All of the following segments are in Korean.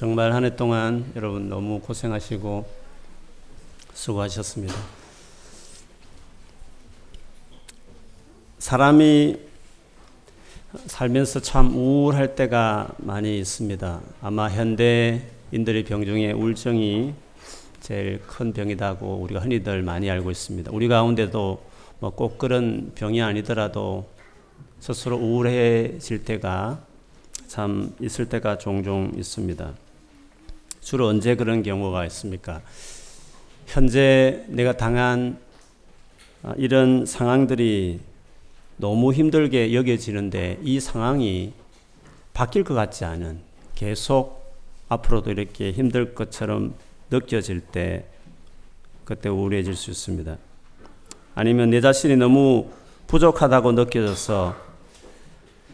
정말 한 해 동안 여러분 너무 고생하시고 수고하셨습니다. 사람이 살면서 참 우울할 때가 많이 있습니다. 아마 현대인들의 병 중에 우울증이 제일 큰 병이라고 우리가 흔히들 많이 알고 있습니다. 우리 가운데도 뭐 꼭 그런 병이 아니더라도 스스로 우울해질 때가 참 있을 때가 종종 있습니다. 주로 언제 그런 경우가 있습니까? 현재 내가 당한 아, 이런 상황들이 너무 힘들게 여겨지는데 이 상황이 바뀔 것 같지 않은 계속 앞으로도 이렇게 힘들 것처럼 느껴질 때 그때 우울해질 수 있습니다. 아니면 내 자신이 너무 부족하다고 느껴져서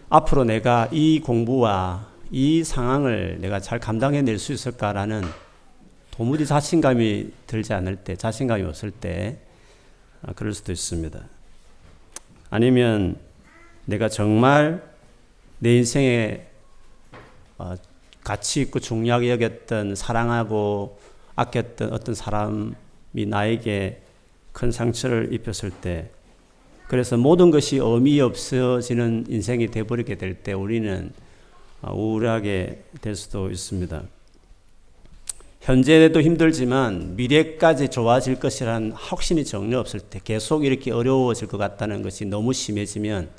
앞으로 내가 이 공부와 이 상황을 내가 잘 감당해낼 수 있을까라는 도무지 자신감이 들지 않을 때, 자신감이 없을 때, 아, 그럴 수도 있습니다. 아니면 내가 정말 내 인생에 어, 가치 있고 중요하게 여겼던 사랑하고 아꼈던 어떤 사람이 나에게 큰 상처를 입혔을 때 그래서 모든 것이 의미 없어지는 인생이 되버리게 될 때 우리는 아, 우울하게 될 수도 있습니다. 현재도 힘들지만 미래까지 좋아질 것이라는 확신이 전혀 없을 때 계속 이렇게 어려워질 것 같다는 것이 너무 심해지면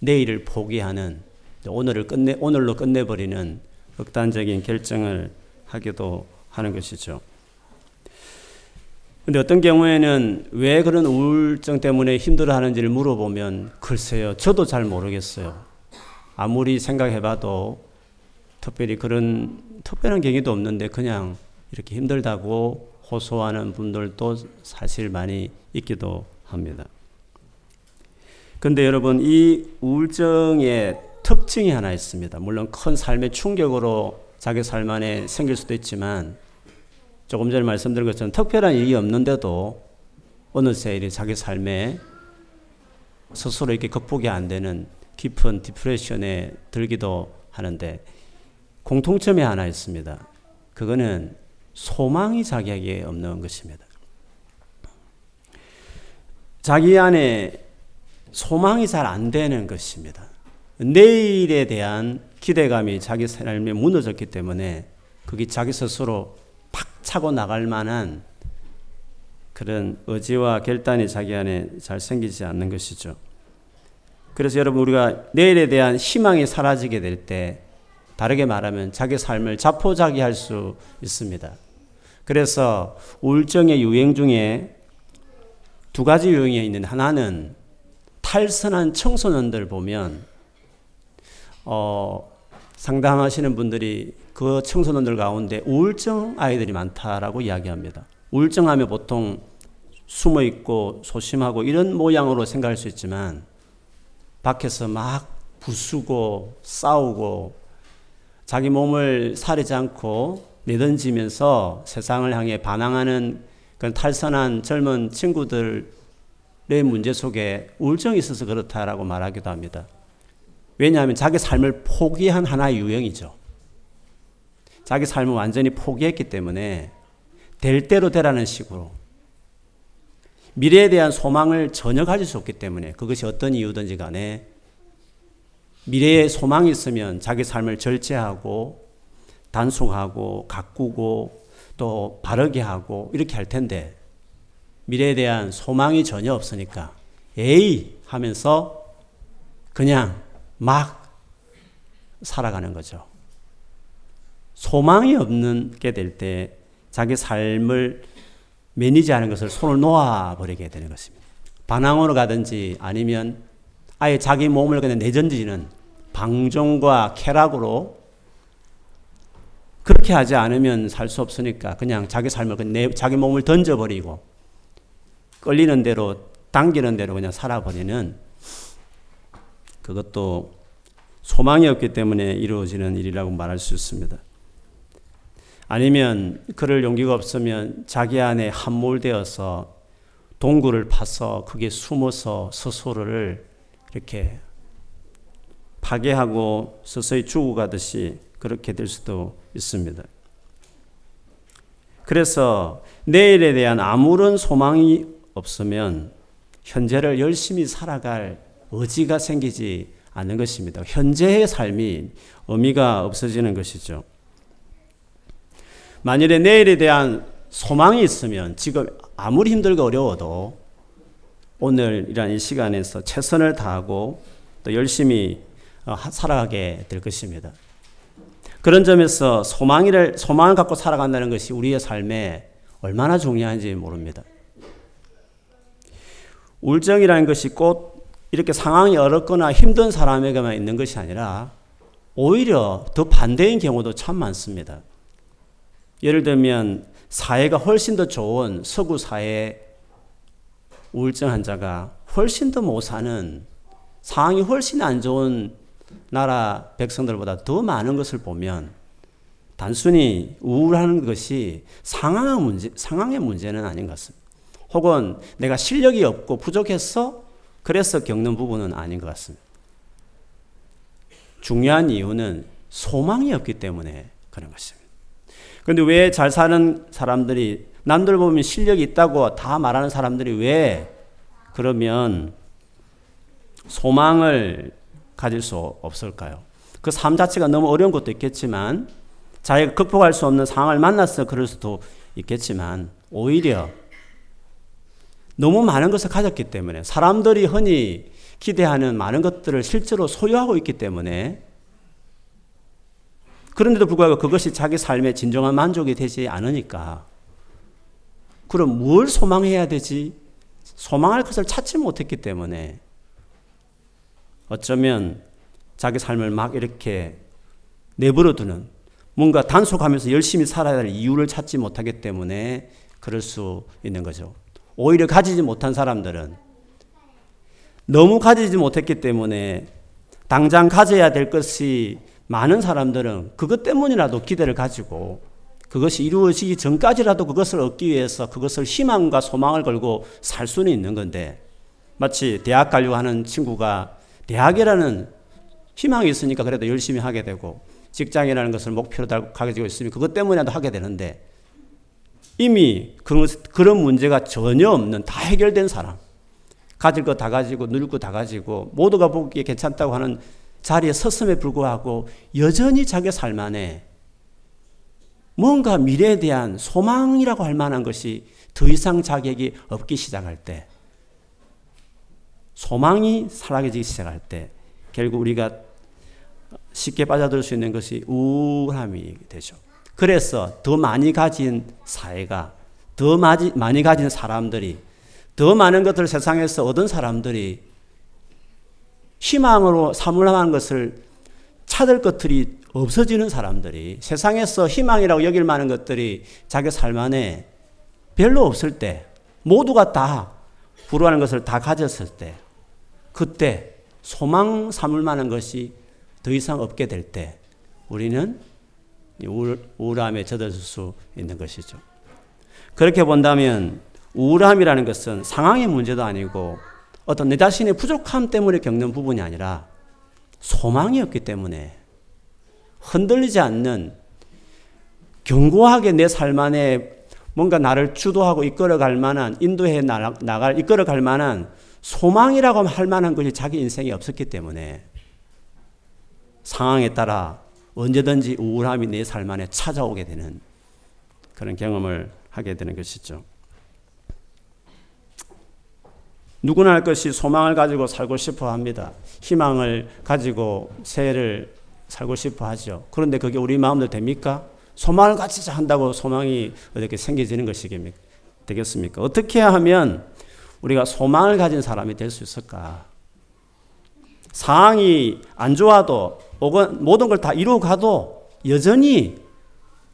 내일을 포기하는 오늘을 끝내 오늘로 끝내버리는 극단적인 결정을 하기도 하는 것이죠. 근데 어떤 경우에는 왜 그런 우울증 때문에 힘들어 하는지를 물어보면 글쎄요, 저도 잘 모르겠어요. 아무리 생각해봐도 특별히 그런 특별한 계기도 없는데 그냥 이렇게 힘들다고 호소하는 분들도 사실 많이 있기도 합니다. 근데 여러분, 이 우울증의 특징이 하나 있습니다. 물론 큰 삶의 충격으로 자기 삶 안에 생길 수도 있지만 조금 전에 말씀드린 것처럼 특별한 일이 없는데도 어느새 이 자기 삶에 스스로 이렇게 극복이 안 되는 깊은 디프레션에 들기도 하는데 공통점이 하나 있습니다. 그거는 소망이 자기에게 없는 것입니다. 자기 안에 소망이 잘 안 되는 것입니다. 내일에 대한 기대감이 자기 삶에 무너졌기 때문에 그게 자기 스스로 차고 나갈 만한 그런 의지와 결단이 자기 안에 잘 생기지 않는 것이죠. 그래서 여러분 우리가 내일에 대한 희망이 사라지게 될 때 다르게 말하면 자기 삶을 자포자기할 수 있습니다. 그래서 우울증의 유행 중에 두 가지 유형이 있는 하나는 탈선한 청소년들 보면 어, 상담하시는 분들이 그 청소년들 가운데 우울증 아이들이 많다라고 이야기합니다. 우울증하면 보통 숨어 있고 소심하고 이런 모양으로 생각할 수 있지만 밖에서 막 부수고 싸우고 자기 몸을 사리지 않고 내던지면서 세상을 향해 반항하는 그런 탈선한 젊은 친구들의 문제 속에 우울증이 있어서 그렇다라고 말하기도 합니다. 왜냐하면 자기 삶을 포기한 하나의 유형이죠. 자기 삶을 완전히 포기했기 때문에 될 대로 되라는 식으로 미래에 대한 소망을 전혀 가질 수 없기 때문에 그것이 어떤 이유든지 간에 미래에 소망이 있으면 자기 삶을 절제하고 단속하고 가꾸고 또 바르게 하고 이렇게 할 텐데 미래에 대한 소망이 전혀 없으니까 에이 하면서 그냥 막 살아가는 거죠. 소망이 없는 게 될 때 자기 삶을 매니지하는 것을 손을 놓아버리게 되는 것입니다. 반항으로 가든지 아니면 아예 자기 몸을 그냥 내던지는 방종과 쾌락으로 그렇게 하지 않으면 살 수 없으니까 그냥 자기 삶을 내, 자기 몸을 던져버리고 끌리는 대로 당기는 대로 그냥 살아버리는 그것도 소망이 없기 때문에 이루어지는 일이라고 말할 수 있습니다. 아니면 그럴 용기가 없으면 자기 안에 함몰되어서 동굴을 파서 그게 숨어서 스스로를 이렇게 파괴하고 서서히 죽어가듯이 그렇게 될 수도 있습니다. 그래서 내일에 대한 아무런 소망이 없으면 현재를 열심히 살아갈 의지가 생기지 않는 것입니다. 현재의 삶이 의미가 없어지는 것이죠. 만일에 내일에 대한 소망이 있으면 지금 아무리 힘들고 어려워도 오늘이란 이 시간에서 최선을 다하고 또 열심히 어, 살아가게 될 것입니다. 그런 점에서 소망을, 소망을 갖고 살아간다는 것이 우리의 삶에 얼마나 중요한지 모릅니다. 우울증이라는 것이 꼭 이렇게 상황이 어렵거나 힘든 사람에게만 있는 것이 아니라 오히려 더 반대인 경우도 참 많습니다. 예를 들면 사회가 훨씬 더 좋은 서구 사회 우울증 환자가 훨씬 더 못 사는 상황이 훨씬 안 좋은 나라 백성들보다 더 많은 것을 보면 단순히 우울한 것이 상황의 문제, 상황의 문제는 아닌 것 같습니다. 혹은 내가 실력이 없고 부족해서 그래서 겪는 부분은 아닌 것 같습니다. 중요한 이유는 소망이 없기 때문에 그런 것입니다. 그런데 왜 잘 사는 사람들이 남들 보면 실력이 있다고 다 말하는 사람들이 왜 그러면 소망을 가질 수 없을까요? 그 삶 자체가 너무 어려운 것도 있겠지만 자기가 극복할 수 없는 상황을 만나서 그럴 수도 있겠지만 오히려 너무 많은 것을 가졌기 때문에 사람들이 흔히 기대하는 많은 것들을 실제로 소유하고 있기 때문에 그런데도 불구하고 그것이 자기 삶의 진정한 만족이 되지 않으니까 그럼 뭘 소망해야 되지? 소망할 것을 찾지 못했기 때문에 어쩌면 자기 삶을 막 이렇게 내버려 두는 뭔가 단속하면서 열심히 살아야 할 이유를 찾지 못하기 때문에 그럴 수 있는 거죠. 오히려 가지지 못한 사람들은 너무 가지지 못했기 때문에 당장 가져야 될 것이 많은 사람들은 그것 때문이라도 기대를 가지고 그것이 이루어지기 전까지라도 그것을 얻기 위해서 그것을 희망과 소망을 걸고 살 수는 있는 건데 마치 대학 가려고 하는 친구가 대학이라는 희망이 있으니까 그래도 열심히 하게 되고 직장이라는 것을 목표로 가지고 있으면 그것 때문에도 하게 되는데 이미 그, 그런 문제가 전혀 없는 다 해결된 사람. 가질 거 다 가지고 누릴 거 다 가지고 모두가 보기에 괜찮다고 하는 자리에 섰음에 불구하고 여전히 자기 삶 안에 뭔가 미래에 대한 소망이라고 할 만한 것이 더 이상 자격이 없기 시작할 때 소망이 사라지기 시작할 때 결국 우리가 쉽게 빠져들 수 있는 것이 우울함이 되죠. 그래서 더 많이 가진 사회가 더 많이 가진 사람들이 더 많은 것을 세상에서 얻은 사람들이 희망으로 삼을만한 것을 찾을 것들이 없어지는 사람들이 세상에서 희망이라고 여길 만한 것들이 자기 삶 안에 별로 없을 때 모두가 다 불우하는 것을 다 가졌을 때 그때 소망 삼을 만한 것이 더 이상 없게 될 때 우리는 우울함에 젖어들 수 있는 것이죠. 그렇게 본다면 우울함이라는 것은 상황의 문제도 아니고 어떤 내 자신의 부족함 때문에 겪는 부분이 아니라 소망이 없기 때문에 흔들리지 않는 견고하게 내 삶 안에 뭔가 나를 주도하고 이끌어갈 만한 인도해 나갈 이끌어갈 만한 소망이라고 할 만한 것이 자기 인생에 없었기 때문에 상황에 따라 언제든지 우울함이 내 삶 안에 찾아오게 되는 그런 경험을 하게 되는 것이죠. 누구나 할 것이 소망을 가지고 살고 싶어 합니다. 희망을 가지고 새해를 살고 싶어 하죠. 그런데 그게 우리 마음대로 됩니까? 소망을 가지자 한다고 소망이 어떻게 생겨지는 것이 되겠습니까? 어떻게 하면 우리가 소망을 가진 사람이 될 수 있을까? 상황이 안 좋아도 모든 걸 다 이루어 가도 여전히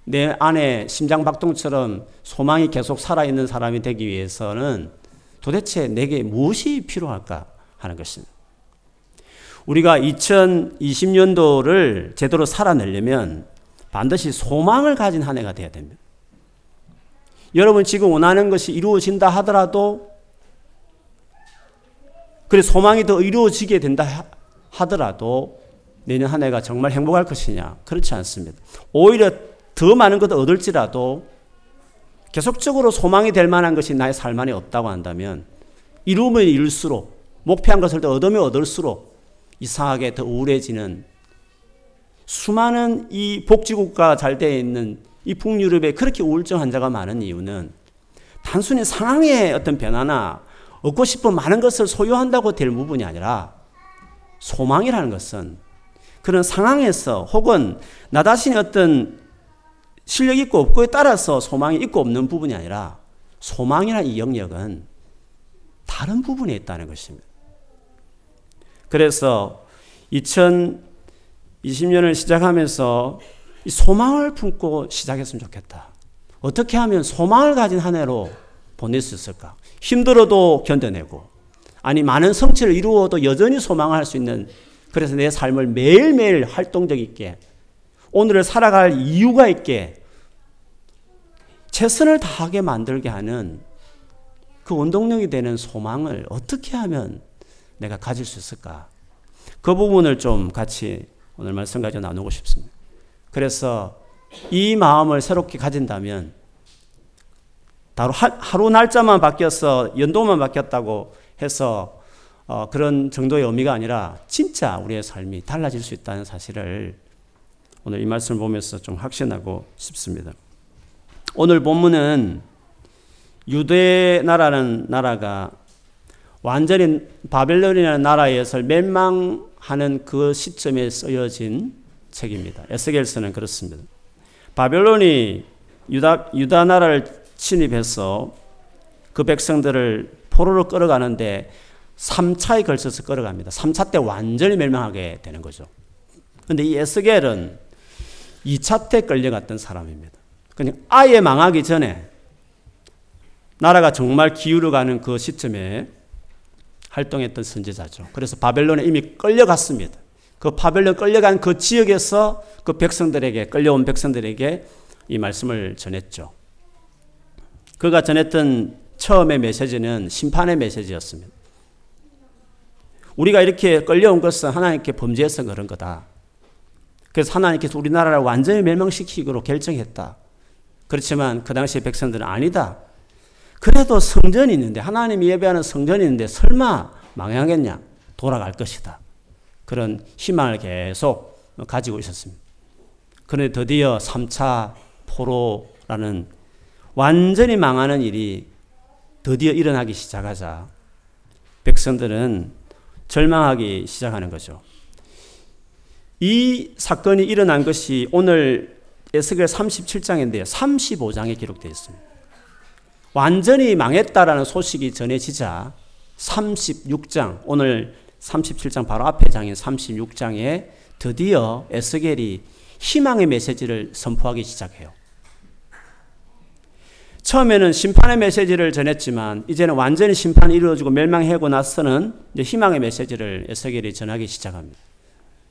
내 안에 심장박동처럼 소망이 계속 살아있는 사람이 되기 위해서는 도대체 내게 무엇이 필요할까 하는 것입니다. 우리가 2020년도를 제대로 살아내려면 반드시 소망을 가진 한 해가 되어야 됩니다. 여러분 지금 원하는 것이 이루어진다 하더라도 그래 소망이 더 이루어지게 된다 하더라도 내년 한 해가 정말 행복할 것이냐? 그렇지 않습니다. 오히려 더 많은 것을 얻을지라도 계속적으로 소망이 될 만한 것이 나의 삶 안에 없다고 한다면 이루면 이룰수록 목표한 것을 더 얻으면 얻을수록 이상하게 더 우울해지는 수많은 이 복지국가 잘 되어 있는 이 북유럽에 그렇게 우울증 환자가 많은 이유는 단순히 상황의 어떤 변화나 얻고 싶은 많은 것을 소유한다고 될 부분이 아니라 소망이라는 것은 그런 상황에서 혹은 나 자신이 어떤 실력 있고 없고에 따라서 소망이 있고 없는 부분이 아니라 소망이라는 이 영역은 다른 부분에 있다는 것입니다. 그래서 2020년을 시작하면서 이 소망을 품고 시작했으면 좋겠다. 어떻게 하면 소망을 가진 한 해로 보낼 수 있을까? 힘들어도 견뎌내고, 아니, 많은 성취를 이루어도 여전히 소망을 할수 있는, 그래서 내 삶을 매일매일 활동적 있게, 오늘을 살아갈 이유가 있게 최선을 다하게 만들게 하는 그 원동력이 되는 소망을 어떻게 하면 내가 가질 수 있을까? 그 부분을 좀 같이 오늘 말씀 가지고 나누고 싶습니다. 그래서 이 마음을 새롭게 가진다면 바로 하루 날짜만 바뀌어서 연도만 바뀌었다고 해서 어, 그런 정도의 의미가 아니라 진짜 우리의 삶이 달라질 수 있다는 사실을 오늘 이 말씀을 보면서 좀 확신하고 싶습니다. 오늘 본문은 유대 나라는 나라가 완전히 바벨론이라는 나라에서 멸망하는 그 시점에 쓰여진 책입니다. 에스겔서는 그렇습니다. 바벨론이 유다, 유다 나라를 침입해서 그 백성들을 포로로 끌어가는데 3차에 걸쳐서 끌어갑니다. 3차 때 완전히 멸망하게 되는 거죠. 근데 이 에스겔은 2차 때 끌려갔던 사람입니다. 그냥 아예 망하기 전에 나라가 정말 기울어가는 그 시점에 활동했던 선지자죠. 그래서 바벨론에 이미 끌려갔습니다. 그 바벨론 끌려간 그 지역에서 그 백성들에게 끌려온 백성들에게 이 말씀을 전했죠. 그가 전했던 처음의 메시지는 심판의 메시지였습니다. 우리가 이렇게 끌려온 것은 하나님께 범죄해서 그런 거다. 그래서 하나님께서 우리나라를 완전히 멸망시키기로 결정했다. 그렇지만 그 당시 백성들은 아니다. 그래도 성전이 있는데 하나님이 예배하는 성전이 있는데 설마 망하겠냐? 돌아갈 것이다. 그런 희망을 계속 가지고 있었습니다. 그런데 드디어 3차 포로라는 완전히 망하는 일이 드디어 일어나기 시작하자 백성들은 절망하기 시작하는 거죠. 이 사건이 일어난 것이 오늘 에스겔 37장인데요. 35장에 기록되어 있습니다. 완전히 망했다라는 소식이 전해지자 36장, 오늘 37장 바로 앞에 장인 36장에 드디어 에스겔이 희망의 메시지를 선포하기 시작해요. 처음에는 심판의 메시지를 전했지만 이제는 완전히 심판이 이루어지고 멸망하고 나서는 희망의 메시지를 에스겔이 전하기 시작합니다.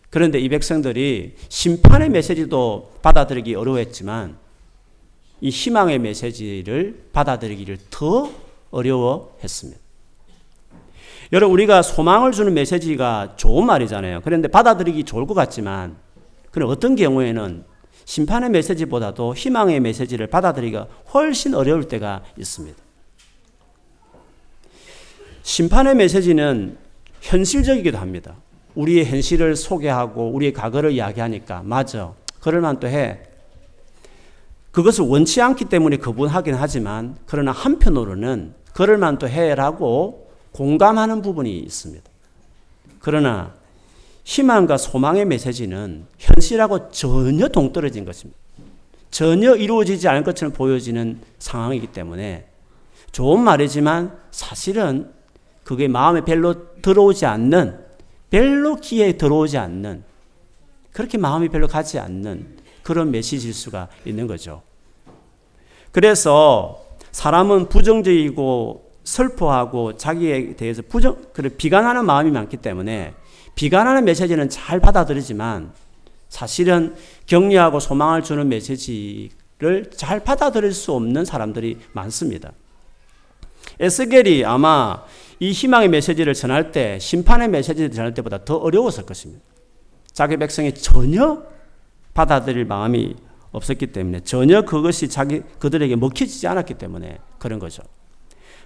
그런데 이 백성들이 심판의 메시지도 받아들이기 어려워했지만 이 희망의 메시지를 받아들이기를 더 어려워했습니다. 여러분 우리가 소망을 주는 메시지가 좋은 말이잖아요. 그런데 받아들이기 좋을 것 같지만 그런 어떤 경우에는 심판의 메시지보다도 희망의 메시지를 받아들이기가 훨씬 어려울 때가 있습니다. 심판의 메시지는 현실적이기도 합니다. 우리의 현실을 소개하고 우리의 과거를 이야기하니까 맞아. 그럴만 또 해. 그것을 원치 않기 때문에 거부하긴 하지만 그러나 한편으로는 그럴만 또 해라고 공감하는 부분이 있습니다. 그러나 희망과 소망의 메시지는 현실하고 전혀 동떨어진 것입니다. 전혀 이루어지지 않을 것처럼 보여지는 상황이기 때문에 좋은 말이지만 사실은 그게 마음에 별로 들어오지 않는 별로 귀에 들어오지 않는 그렇게 마음이 별로 가지 않는 그런 메시지일 수가 있는 거죠. 그래서 사람은 부정적이고 슬퍼하고 자기에 대해서 부정, 그래 비관하는 마음이 많기 때문에 비관하는 메시지는 잘 받아들이지만 사실은 격려하고 소망을 주는 메시지를 잘 받아들일 수 없는 사람들이 많습니다. 에스겔이 아마 이 희망의 메시지를 전할 때 심판의 메시지를 전할 때보다 더 어려웠을 것입니다. 자기 백성이 전혀 받아들일 마음이 없었기 때문에 전혀 그것이 자기 그들에게 먹혀지지 않았기 때문에 그런 거죠.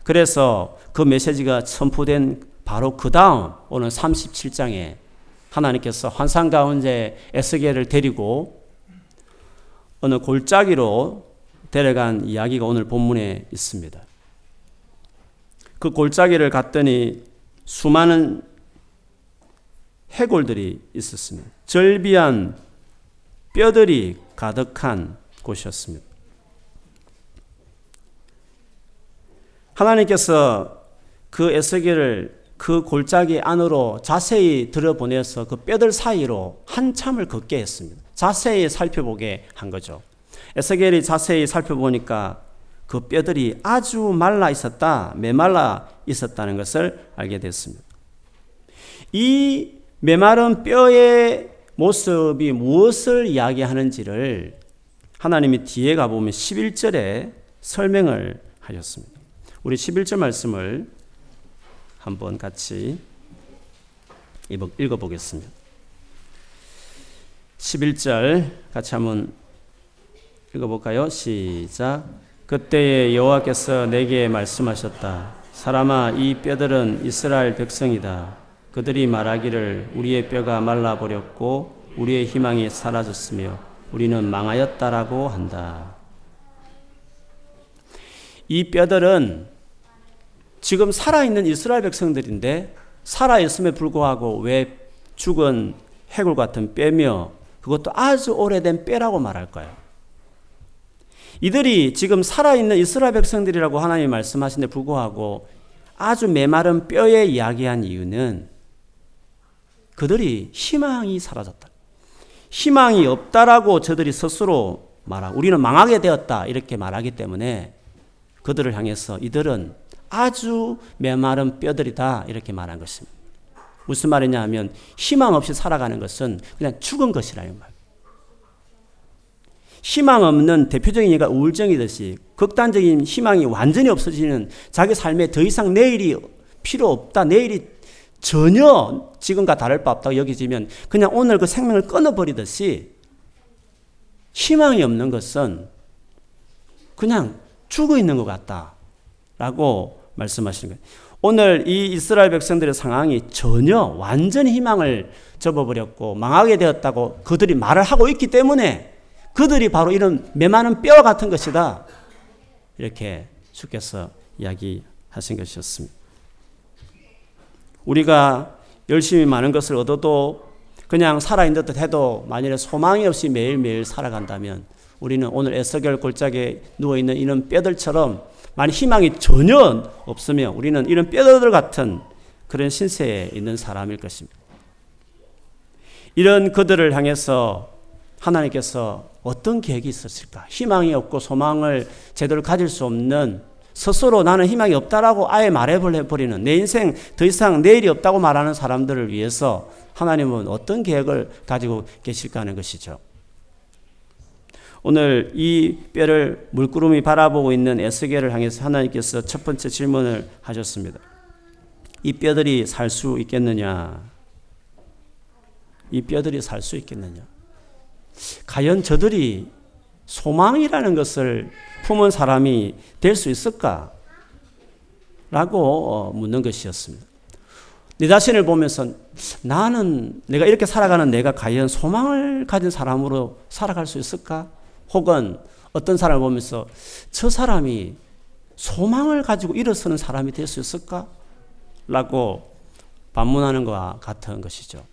그래서 그 메시지가 선포된 바로 그 다음 오늘 37장에 하나님께서 환상 가운데 에스겔을 데리고 어느 골짜기로 데려간 이야기가 오늘 본문에 있습니다. 그 골짜기를 갔더니 수많은 해골들이 있었습니다. 절비한 뼈들이 가득한 곳이었습니다. 하나님께서 그 에스겔을 그 골짜기 안으로 자세히 들여보내서 그 뼈들 사이로 한참을 걷게 했습니다. 자세히 살펴보게 한 거죠. 에스겔이 자세히 살펴보니까 그 뼈들이 아주 말라 있었다, 메말라 있었다는 것을 알게 됐습니다. 이 메마른 뼈의 모습이 무엇을 이야기하는지를 하나님이 뒤에 가보면 11절에 설명을 하셨습니다. 우리 11절 말씀을 한번 같이 읽어보겠습니다. 11절 같이 한번 읽어볼까요? 시작. 그때에 여호와께서 내게 말씀하셨다. 사람아, 이 뼈들은 이스라엘 백성이다. 그들이 말하기를 우리의 뼈가 말라버렸고 우리의 희망이 사라졌으며 우리는 망하였다라고 한다. 이 뼈들은 지금 살아있는 이스라엘 백성들인데 살아있음에 불구하고 왜 죽은 해골 같은 뼈며 그것도 아주 오래된 뼈라고 말할까요? 이들이 지금 살아있는 이스라엘 백성들이라고 하나님이 말씀하신데 불구하고 아주 메마른 뼈에 이야기한 이유는 그들이 희망이 사라졌다. 희망이 없다라고 저들이 스스로 말하고 우리는 망하게 되었다 이렇게 말하기 때문에 그들을 향해서 이들은 아주 메마른 뼈들이다 이렇게 말한 것입니다. 무슨 말이냐 하면 희망 없이 살아가는 것은 그냥 죽은 것이라는 말. 희망 없는 대표적인 예가 우울증이듯이 극단적인 희망이 완전히 없어지는 자기 삶에 더 이상 내일이 필요 없다. 내일이 전혀 지금과 다를 바 없다고 여기지면 그냥 오늘 그 생명을 끊어버리듯이 희망이 없는 것은 그냥 죽어 있는 것 같다. 라고 말씀하시는 거예요. 오늘 이 이스라엘 백성들의 상황이 전혀 완전히 희망을 접어버렸고 망하게 되었다고 그들이 말을 하고 있기 때문에 그들이 바로 이런 메마른 뼈 같은 것이다. 이렇게 주께서 이야기하신 것이었습니다. 우리가 열심히 많은 것을 얻어도 그냥 살아있는 듯 해도 만일에 소망이 없이 매일매일 살아간다면 우리는 오늘 에서결 골짜기에 누워있는 이런 뼈들처럼 만약 희망이 전혀 없으면 우리는 이런 뼈들 같은 그런 신세에 있는 사람일 것입니다. 이런 그들을 향해서 하나님께서 어떤 계획이 있었을까? 희망이 없고 소망을 제대로 가질 수 없는 스스로 나는 희망이 없다라고 아예 말해버리는 내 인생 더 이상 내일이 없다고 말하는 사람들을 위해서 하나님은 어떤 계획을 가지고 계실까 하는 것이죠. 오늘 이 뼈를 물구름이 바라보고 있는 에스겔을 향해서 하나님께서 첫 번째 질문을 하셨습니다. 이 뼈들이 살 수 있겠느냐? 이 뼈들이 살 수 있겠느냐? 과연 저들이 소망이라는 것을 품은 사람이 될 수 있을까? 라고 어, 묻는 것이었습니다. 내 자신을 보면서 나는 내가 이렇게 살아가는 내가 과연 소망을 가진 사람으로 살아갈 수 있을까? 혹은 어떤 사람을 보면서 저 사람이 소망을 가지고 일어서는 사람이 될 수 있을까? 라고 반문하는 것과 같은 것이죠.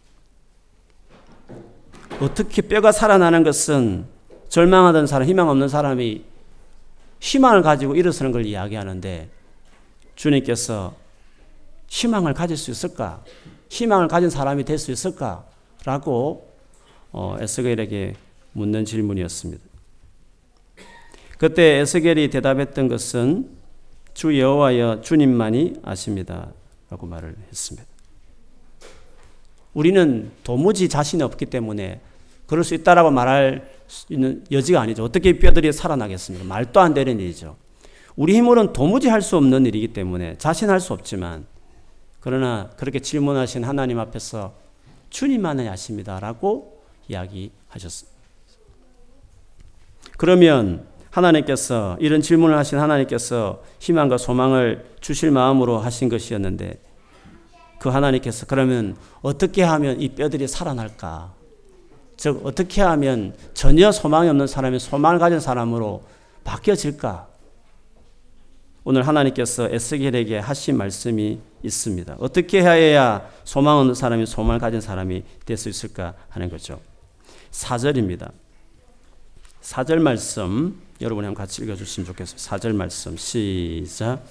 어떻게 뼈가 살아나는 것은 절망하던 사람, 희망 없는 사람이 희망을 가지고 일어서는 걸 이야기하는데 주님께서 희망을 가질 수 있을까? 희망을 가진 사람이 될 수 있을까? 라고 어, 에스겔에게 묻는 질문이었습니다. 그때 에스겔이 대답했던 것은 주 여호와여 주님만이 아십니다. 라고 말을 했습니다. 우리는 도무지 자신이 없기 때문에 그럴 수 있다라고 말할 수 있는 여지가 아니죠. 어떻게 뼈들이 살아나겠습니까? 말도 안 되는 일이죠. 우리 힘으로는 도무지 할 수 없는 일이기 때문에 자신할 수 없지만 그러나 그렇게 질문하신 하나님 앞에서 주님만이 아십니다라고 이야기하셨습니다. 그러면 하나님께서 이런 질문을 하신 하나님께서 희망과 소망을 주실 마음으로 하신 것이었는데 그 하나님께서 그러면 어떻게 하면 이 뼈들이 살아날까? 즉 어떻게 하면 전혀 소망이 없는 사람이 소망을 가진 사람으로 바뀌어질까? 오늘 하나님께서 에스겔에게 하신 말씀이 있습니다. 어떻게 해야 소망 없는 사람이 소망을 가진 사람이 될 수 있을까 하는 거죠. 4절입니다. 4절 말씀 여러분이 한번 같이 읽어 주시면 좋겠어요. 4절 말씀 시작.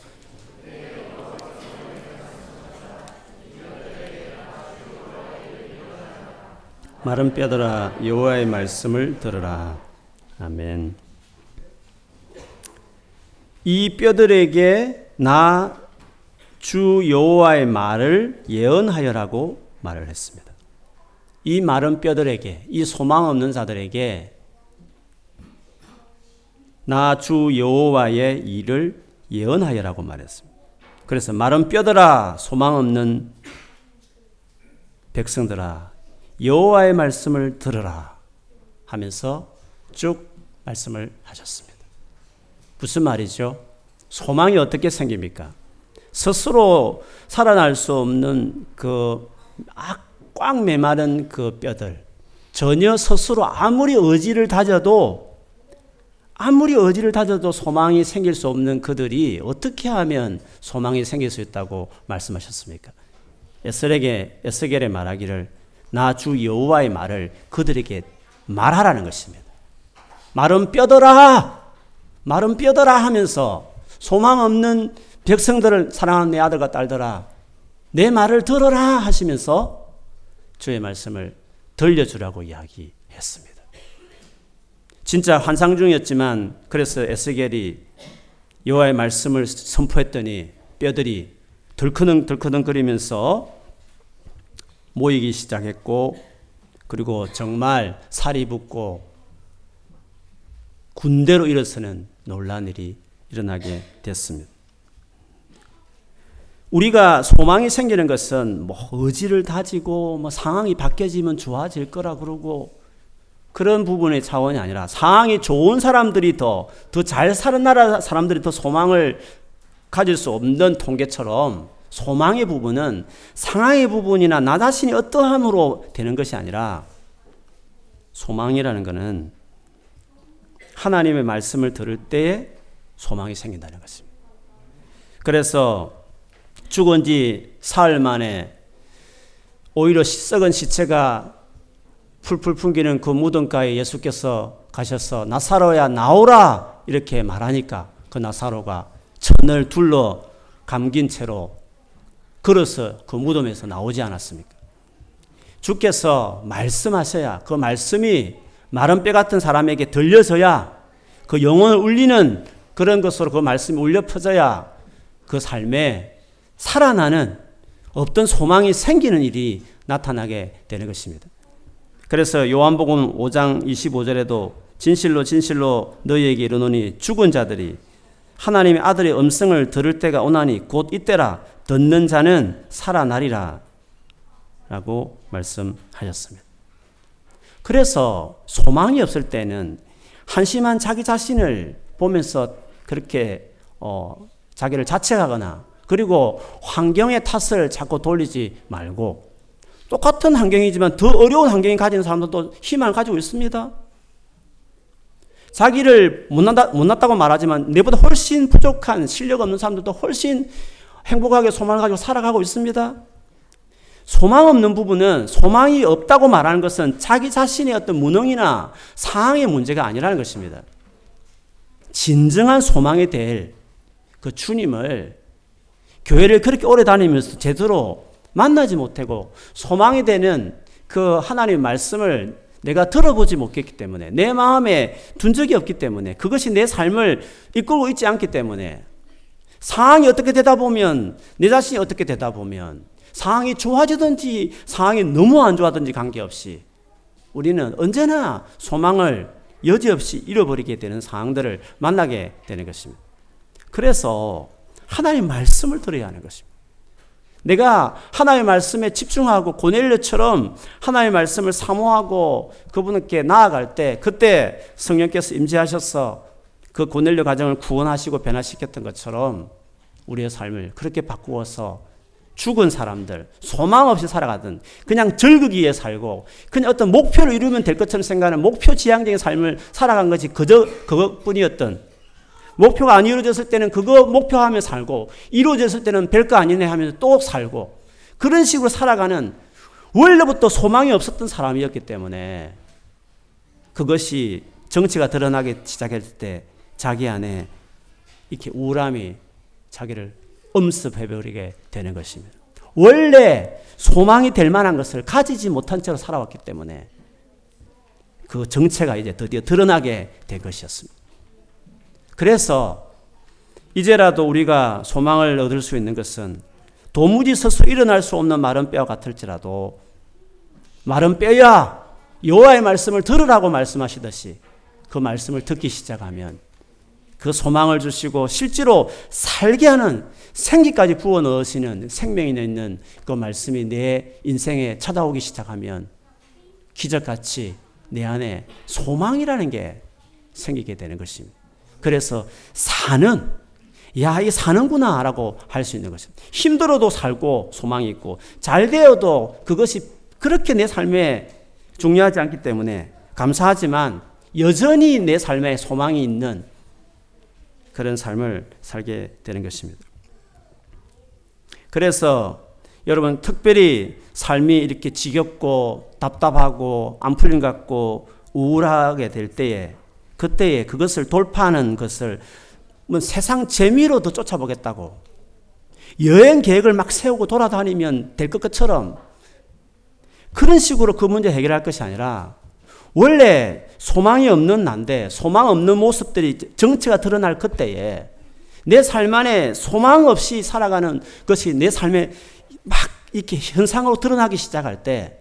마른 뼈들아 여호와의 말씀을 들으라. 아멘. 이 뼈들에게 나 주 여호와의 말을 예언하여라고 말을 했습니다. 이 마른 뼈들에게 이 소망 없는 자들에게 나 주 여호와의 일을 예언하여라고 말했습니다. 그래서 마른 뼈들아 소망 없는 백성들아 여호와의 말씀을 들으라 하면서 쭉 말씀을 하셨습니다. 무슨 말이죠? 소망이 어떻게 생깁니까? 스스로 살아날 수 없는 그꽉 메마른 그 뼈들. 전혀 스스로 아무리 의지를 다져도 아무리 의지를 다져도 소망이 생길 수 없는 그들이 어떻게 하면 소망이 생길 수 있다고 말씀하셨습니까? 에스겔에게 에스겔의 말하기를 나 주 여호와의 말을 그들에게 말하라는 것입니다. 마른 뼈더라, 마른 뼈더라 하면서 소망 없는 백성들을 사랑하는 내 아들과 딸들아, 내 말을 들어라 하시면서 주의 말씀을 들려주라고 이야기했습니다. 진짜 환상 중이었지만 그래서 에스겔이 여호와의 말씀을 선포했더니 뼈들이 덜커덩 덜커덩 거리면서 모이기 시작했고 그리고 정말 살이 붙고 군대로 일어서는 놀란 일이 일어나게 됐습니다. 우리가 소망이 생기는 것은 뭐 의지를 다지고 뭐 상황이 바뀌어지면 좋아질 거라 그러고 그런 부분의 차원이 아니라 상황이 좋은 사람들이 더 더 잘 사는 나라 사람들이 더 소망을 가질 수 없는 통계처럼 소망의 부분은 상황의 부분이나 나 자신이 어떠함으로 되는 것이 아니라 소망이라는 것은 하나님의 말씀을 들을 때에 소망이 생긴다는 것입니다. 그래서 죽은 지 사흘 만에 오히려 썩은 시체가 풀풀 풍기는 그 무덤가에 예수께서 가셔서 나사로야 나오라 이렇게 말하니까 그 나사로가 천을 둘러 감긴 채로 걸어서 그 무덤에서 나오지 않았습니까? 주께서 말씀하셔야 그 말씀이 마른 뼈 같은 사람에게 들려서야 그 영혼을 울리는 그런 것으로 그 말씀이 울려 퍼져야 그 삶에 살아나는 없던 소망이 생기는 일이 나타나게 되는 것입니다. 그래서 요한복음 5장 25절에도 진실로 진실로 너희에게 이르노니 죽은 자들이 하나님의 아들의 음성을 들을 때가 오나니 곧 이때라 듣는 자는 살아나리라 라고 말씀하셨습니다. 그래서 소망이 없을 때는 한심한 자기 자신을 보면서 그렇게 어, 자기를 자책하거나 그리고 환경의 탓을 자꾸 돌리지 말고 똑같은 환경이지만 더 어려운 환경이 가진 사람들도 희망을 가지고 있습니다. 자기를 못났다, 못났다고 말하지만 내보다 훨씬 부족한 실력 없는 사람들도 훨씬 행복하게 소망을 가지고 살아가고 있습니다. 소망 없는 부분은 소망이 없다고 말하는 것은 자기 자신의 어떤 무능이나 상황의 문제가 아니라는 것입니다. 진정한 소망이 될 그 주님을 교회를 그렇게 오래 다니면서 제대로 만나지 못하고 소망이 되는 그 하나님의 말씀을 내가 들어보지 못했기 때문에 내 마음에 둔 적이 없기 때문에 그것이 내 삶을 이끌고 있지 않기 때문에 상황이 어떻게 되다 보면 내 자신이 어떻게 되다 보면 상황이 좋아지든지 상황이 너무 안 좋아든지 관계없이 우리는 언제나 소망을 여지없이 잃어버리게 되는 상황들을 만나게 되는 것입니다. 그래서 하나님 말씀을 들어야 하는 것입니다. 내가 하나님의 말씀에 집중하고 고넬료처럼 하나님의 말씀을 사모하고 그분께 나아갈 때 그때 성령께서 임재하셔서 그 고넬료 가정을 구원하시고 변화시켰던 것처럼 우리의 삶을 그렇게 바꾸어서 죽은 사람들, 소망 없이 살아가던 그냥 절극위에 살고 그냥 어떤 목표를 이루면 될 것처럼 생각하는 목표 지향적인 삶을 살아간 것이 그저 그것뿐이었던 목표가 안 이루어졌을 때는 그거 목표하며 살고 이루어졌을 때는 별거 아니네 하면서 또 살고 그런 식으로 살아가는 원래부터 소망이 없었던 사람이었기 때문에 그것이 정치가 드러나기 시작했을 때 자기 안에 이렇게 우울함이 자기를 엄습해버리게 되는 것입니다. 원래 소망이 될 만한 것을 가지지 못한 채로 살아왔기 때문에 그 정체가 이제 드디어 드러나게 된 것이었습니다. 그래서 이제라도 우리가 소망을 얻을 수 있는 것은 도무지 스스로 일어날 수 없는 마른 뼈 같을지라도 마른 뼈야 여호와의 말씀을 들으라고 말씀하시듯이 그 말씀을 듣기 시작하면 그 소망을 주시고 실제로 살게 하는 생기까지 부어 넣으시는 생명이 있는 그 말씀이 내 인생에 찾아오기 시작하면 기적같이 내 안에 소망이라는 게 생기게 되는 것입니다. 그래서 사는 야, 이 사는구나 라고 할 수 있는 것입니다. 힘들어도 살고 소망이 있고 잘 되어도 그것이 그렇게 내 삶에 중요하지 않기 때문에 감사하지만 여전히 내 삶에 소망이 있는 그런 삶을 살게 되는 것입니다. 그래서 여러분 특별히 삶이 이렇게 지겹고 답답하고 안 풀린 것 같고 우울하게 될 때에 그때에 그것을 돌파하는 것을 뭐 세상 재미로 더 쫓아보겠다고 여행 계획을 막 세우고 돌아다니면 될 것처럼 그런 식으로 그 문제 해결할 것이 아니라 원래 소망이 없는 난데 소망 없는 모습들이 정체가 드러날 그때에 내 삶 안에 소망 없이 살아가는 것이 내 삶에 막 이렇게 현상으로 드러나기 시작할 때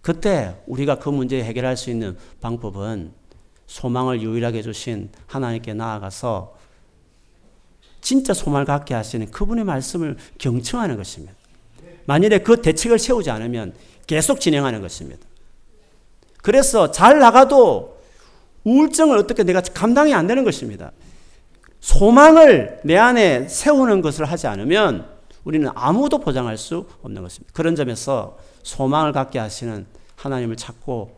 그때 우리가 그 문제 해결할 수 있는 방법은 소망을 유일하게 주신 하나님께 나아가서 진짜 소망을 갖게 하시는 그분의 말씀을 경청하는 것입니다. 만일에 그 대책을 세우지 않으면 계속 진행하는 것입니다. 그래서 잘 나가도 우울증을 어떻게 내가 감당이 안 되는 것입니다. 소망을 내 안에 세우는 것을 하지 않으면 우리는 아무도 보장할 수 없는 것입니다. 그런 점에서 소망을 갖게 하시는 하나님을 찾고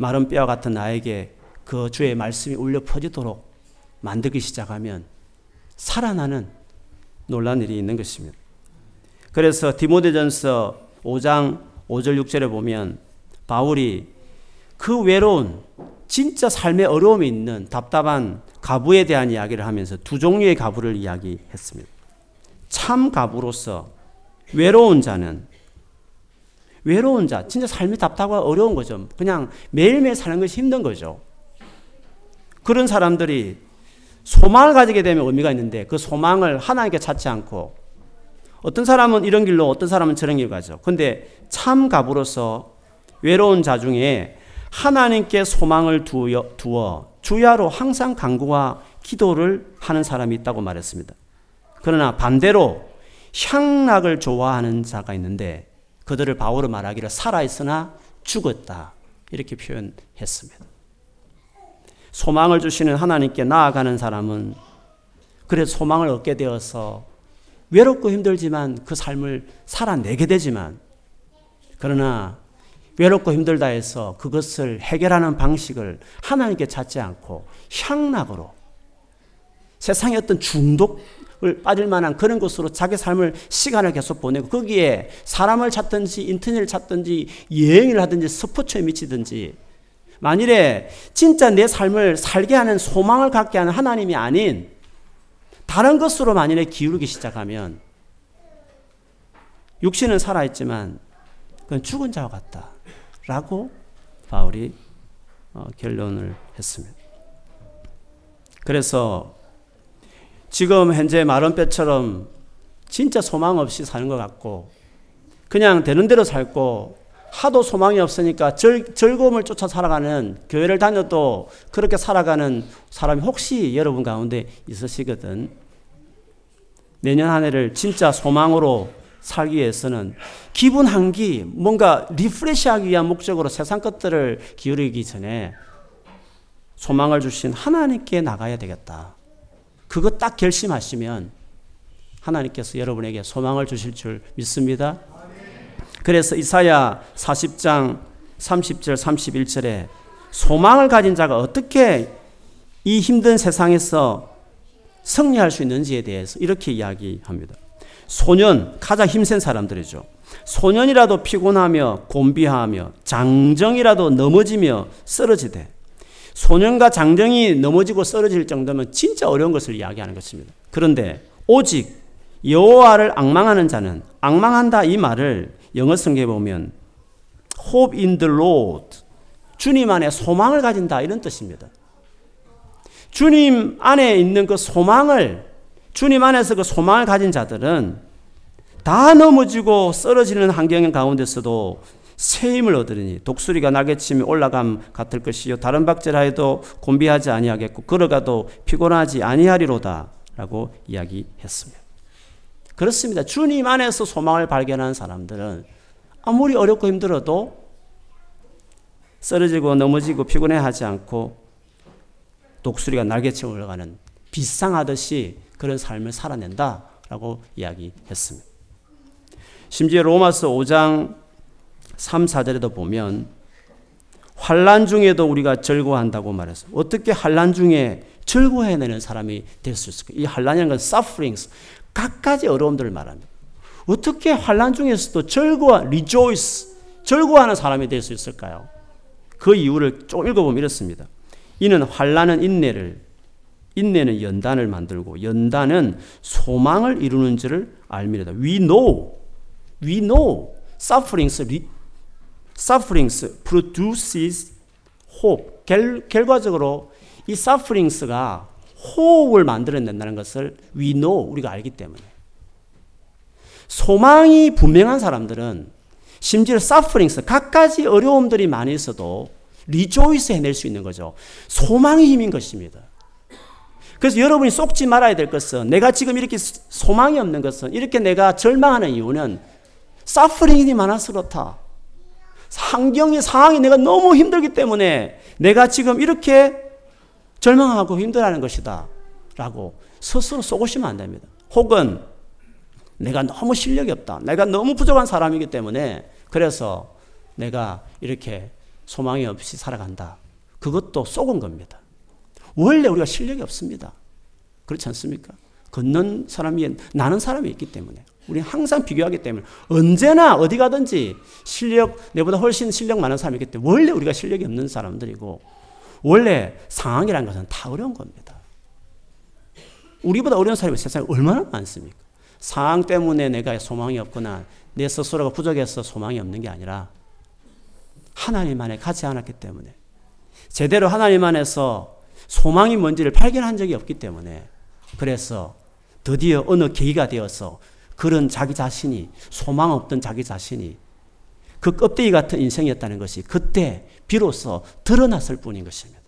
마른 뼈 같은 나에게 그 주의 말씀이 울려 퍼지도록 만들기 시작하면 살아나는 놀란 일이 있는 것입니다. 그래서 디모데전서 5장 5절 6절에 보면 바울이 그 외로운 진짜 삶의 어려움이 있는 답답한 가부에 대한 이야기를 하면서 두 종류의 가부를 이야기했습니다. 참 가부로서 외로운 자는 외로운 자, 진짜 삶이 답답하고 어려운 거죠. 그냥 매일매일 사는 것이 힘든 거죠. 그런 사람들이 소망을 가지게 되면 의미가 있는데 그 소망을 하나님께 찾지 않고 어떤 사람은 이런 길로 어떤 사람은 저런 길로 가죠. 근데 참 갑으로서 외로운 자 중에 하나님께 소망을 두어, 두어 주야로 항상 간구와 기도를 하는 사람이 있다고 말했습니다. 그러나 반대로 향락을 좋아하는 자가 있는데 그들을 바울로 말하기를 살아있으나 죽었다. 이렇게 표현했습니다. 소망을 주시는 하나님께 나아가는 사람은 그래 소망을 얻게 되어서 외롭고 힘들지만 그 삶을 살아내게 되지만 그러나 외롭고 힘들다 해서 그것을 해결하는 방식을 하나님께 찾지 않고 향락으로 세상의 어떤 중독 을 빠질 만한 그런 곳으로 자기 삶을 시간을 계속 보내고 거기에 사람을 찾든지 인터넷을 찾든지 여행을 하든지 스포츠에 미치든지 만일에 진짜 내 삶을 살게 하는 소망을 갖게 하는 하나님이 아닌 다른 것으로 만일에 기울기 시작하면 육신은 살아있지만 그건 죽은 자와 같다. 라고 바울이 어, 결론을 했습니다. 그래서 지금 현재 마른 뼈처럼 진짜 소망 없이 사는 것 같고 그냥 되는 대로 살고 하도 소망이 없으니까 즐, 즐거움을 쫓아 살아가는 교회를 다녀도 그렇게 살아가는 사람이 혹시 여러분 가운데 있으시거든. 내년 한 해를 진짜 소망으로 살기 위해서는 기분 한기, 뭔가 리프레시하기 위한 목적으로 세상 것들을 기울이기 전에 소망을 주신 하나님께 나가야 되겠다. 그거 딱 결심하시면 하나님께서 여러분에게 소망을 주실 줄 믿습니다. 그래서 이사야 40장 30절 31절에 소망을 가진 자가 어떻게 이 힘든 세상에서 승리할 수 있는지에 대해서 이렇게 이야기합니다. 소년, 가장 힘센 사람들이죠. 소년이라도 피곤하며 곤비하며 장정이라도 넘어지며 쓰러지되 소년과 장정이 넘어지고 쓰러질 정도면 진짜 어려운 것을 이야기하는 것입니다. 그런데 오직 여호와를 악망하는 자는 악망한다 이 말을 영어 성경에 보면 hope in the Lord 주님 안에 소망을 가진다 이런 뜻입니다. 주님 안에 있는 그 소망을 주님 안에서 그 소망을 가진 자들은 다 넘어지고 쓰러지는 환경 가운데서도 새 힘을 얻으리니 독수리가 날개치며 올라감 같을 것이요 다른 박제라해도 곤비하지 아니하겠고 걸어가도 피곤하지 아니하리로다라고 이야기했습니다. 그렇습니다. 주님 안에서 소망을 발견한 사람들은 아무리 어렵고 힘들어도 쓰러지고 넘어지고 피곤해하지 않고 독수리가 날개쳐 올라가는 비상하듯이 그런 삶을 살아낸다라고 이야기했습니다. 심지어 로마서 5장 3, 4절에도 보면 환란 중에도 우리가 즐거워한다고 말해서 어떻게 환란 중에 즐거워해내는 사람이 될 수 있을까? 이 환란이라는 건 sufferings, 각가지 어려움들을 말합니다. 어떻게 환란 중에서도 즐거워, rejoice, 즐거워하는 사람이 될 수 있을까요? 그 이유를 좀 읽어보면 이렇습니다. 이는 환란은 인내를, 인내는 연단을 만들고 연단은 소망을 이루는 줄을 알미다. We know, we know, sufferings, sufferings produces hope. 결, 결과적으로 이 sufferings가 hope을 만들어낸다는 것을 we know, 우리가 알기 때문에. 소망이 분명한 사람들은 심지어 sufferings, 각가지 어려움들이 많이 있어도 rejoice 해낼 수 있는 거죠. 소망이 힘인 것입니다. 그래서 여러분이 속지 말아야 될 것은 내가 지금 이렇게 소망이 없는 것은 이렇게 내가 절망하는 이유는 사프링이 많아서 그렇다. 환경이 상황이 내가 너무 힘들기 때문에 내가 지금 이렇게 절망하고 힘들어하는 것이다. 라고 스스로 쏘고시면 안 됩니다. 혹은 내가 너무 실력이 없다. 내가 너무 부족한 사람이기 때문에 그래서 내가 이렇게 소망이 없이 살아간다. 그것도 쏘은 겁니다. 원래 우리가 실력이 없습니다. 그렇지 않습니까? 걷는 사람이 나는 사람이 있기 때문에 우리는 항상 비교하기 때문에 언제나 어디 가든지 실력 내보다 훨씬 실력 많은 사람이기 때문에 원래 우리가 실력이 없는 사람들이고 원래 상황이라는 것은 다 어려운 겁니다. 우리보다 어려운 사람이 세상에 얼마나 많습니까? 상황 때문에 내가 소망이 없거나 내 스스로가 부족해서 소망이 없는 게 아니라 하나님 안에 가지 않았기 때문에 제대로 하나님 안에서 소망이 뭔지를 발견한 적이 없기 때문에 그래서 드디어 어느 계기가 되어서 그런 자기 자신이 소망 없던 자기 자신이 그 껍데기 같은 인생이었다는 것이 그때 비로소 드러났을 뿐인 것입니다.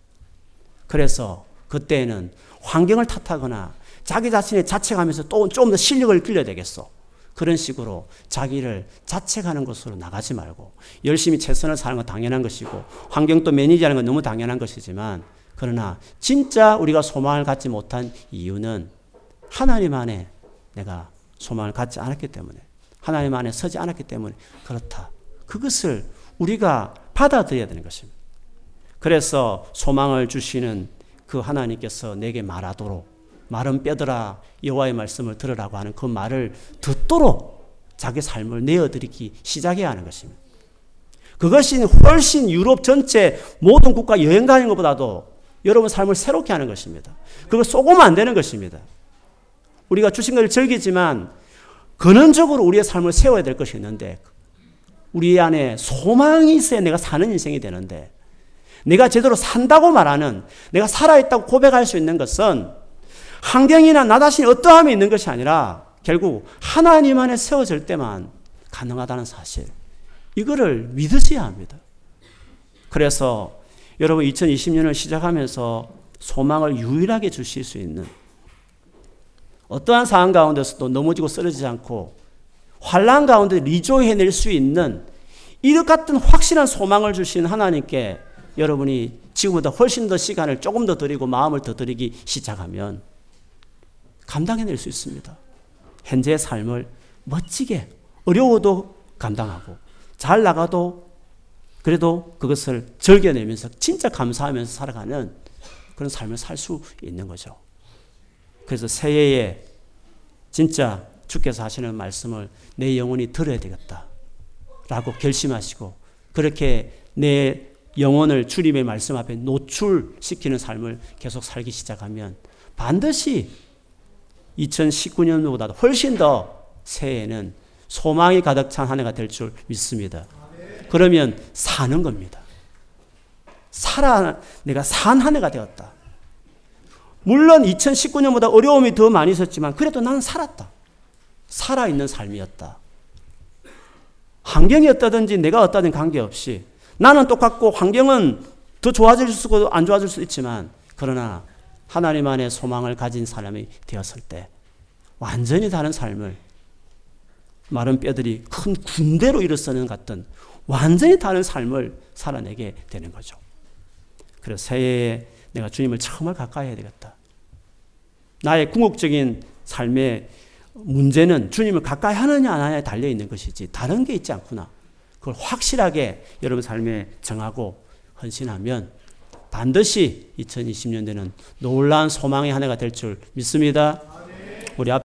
그래서 그때는 환경을 탓하거나 자기 자신의 자책하면서 또 좀 더 실력을 길러야 되겠어. 그런 식으로 자기를 자책하는 것으로 나가지 말고 열심히 최선을 사는 건 당연한 것이고 환경도 매니지하는 건 너무 당연한 것이지만 그러나 진짜 우리가 소망을 갖지 못한 이유는 하나님 안에 내가 소망을 갖지 않았기 때문에 하나님 안에 서지 않았기 때문에 그렇다. 그것을 우리가 받아들여야 되는 것입니다. 그래서 소망을 주시는 그 하나님께서 내게 말하도록 마른 뼈들아 여호와의 말씀을 들으라고 하는 그 말을 듣도록 자기 삶을 내어드리기 시작해야 하는 것입니다. 그것이 훨씬 유럽 전체 모든 국가 여행 가는 것보다도 여러분 삶을 새롭게 하는 것입니다. 그거 쏘고면 안 되는 것입니다. 우리가 주신 것을 즐기지만 근원적으로 우리의 삶을 세워야 될 것이 있는데 우리 안에 소망이 있어야 내가 사는 인생이 되는데 내가 제대로 산다고 말하는 내가 살아있다고 고백할 수 있는 것은 환경이나 나 자신이 어떠함이 있는 것이 아니라 결국 하나님 안에 세워질 때만 가능하다는 사실. 이거를 믿으셔야 합니다. 그래서 여러분 2020년을 시작하면서 소망을 유일하게 주실 수 있는 어떠한 상황 가운데서도 넘어지고 쓰러지지 않고 환란 가운데 리조해낼 수 있는 이것 같은 확실한 소망을 주신 하나님께 여러분이 지금보다 훨씬 더 시간을 조금 더 드리고 마음을 더 드리기 시작하면 감당해낼 수 있습니다. 현재의 삶을 멋지게 어려워도 감당하고 잘 나가도 그래도 그것을 즐겨내면서 진짜 감사하면서 살아가는 그런 삶을 살 수 있는 거죠. 그래서 새해에 진짜 주께서 하시는 말씀을 내 영혼이 들어야 되겠다. 라고 결심하시고 그렇게 내 영혼을 주님의 말씀 앞에 노출시키는 삶을 계속 살기 시작하면 반드시 2019년보다 훨씬 더 새해에는 소망이 가득 찬 한 해가 될 줄 믿습니다. 그러면 사는 겁니다. 살아, 내가 산 한 해가 되었다. 물론 2019년보다 어려움이 더 많이 있었지만 그래도 나는 살았다. 살아있는 삶이었다. 환경이 어떠든지 내가 어떠든 관계없이 나는 똑같고 환경은 더 좋아질 수도 안 좋아질 수 있지만 그러나 하나님 안에 소망을 가진 사람이 되었을 때 완전히 다른 삶을 마른 뼈들이 큰 군대로 일어서는 같은 완전히 다른 삶을 살아내게 되는 거죠. 그래서 새해에 내가 주님을 정말 가까이 해야 되겠다. 나의 궁극적인 삶의 문제는 주님을 가까이 하느냐 안 하느냐에 달려 있는 것이지 다른 게 있지 않구나. 그걸 확실하게 여러분 삶에 정하고 헌신하면 반드시 2020년대는 놀라운 소망의 한 해가 될 줄 믿습니다. 우리 앞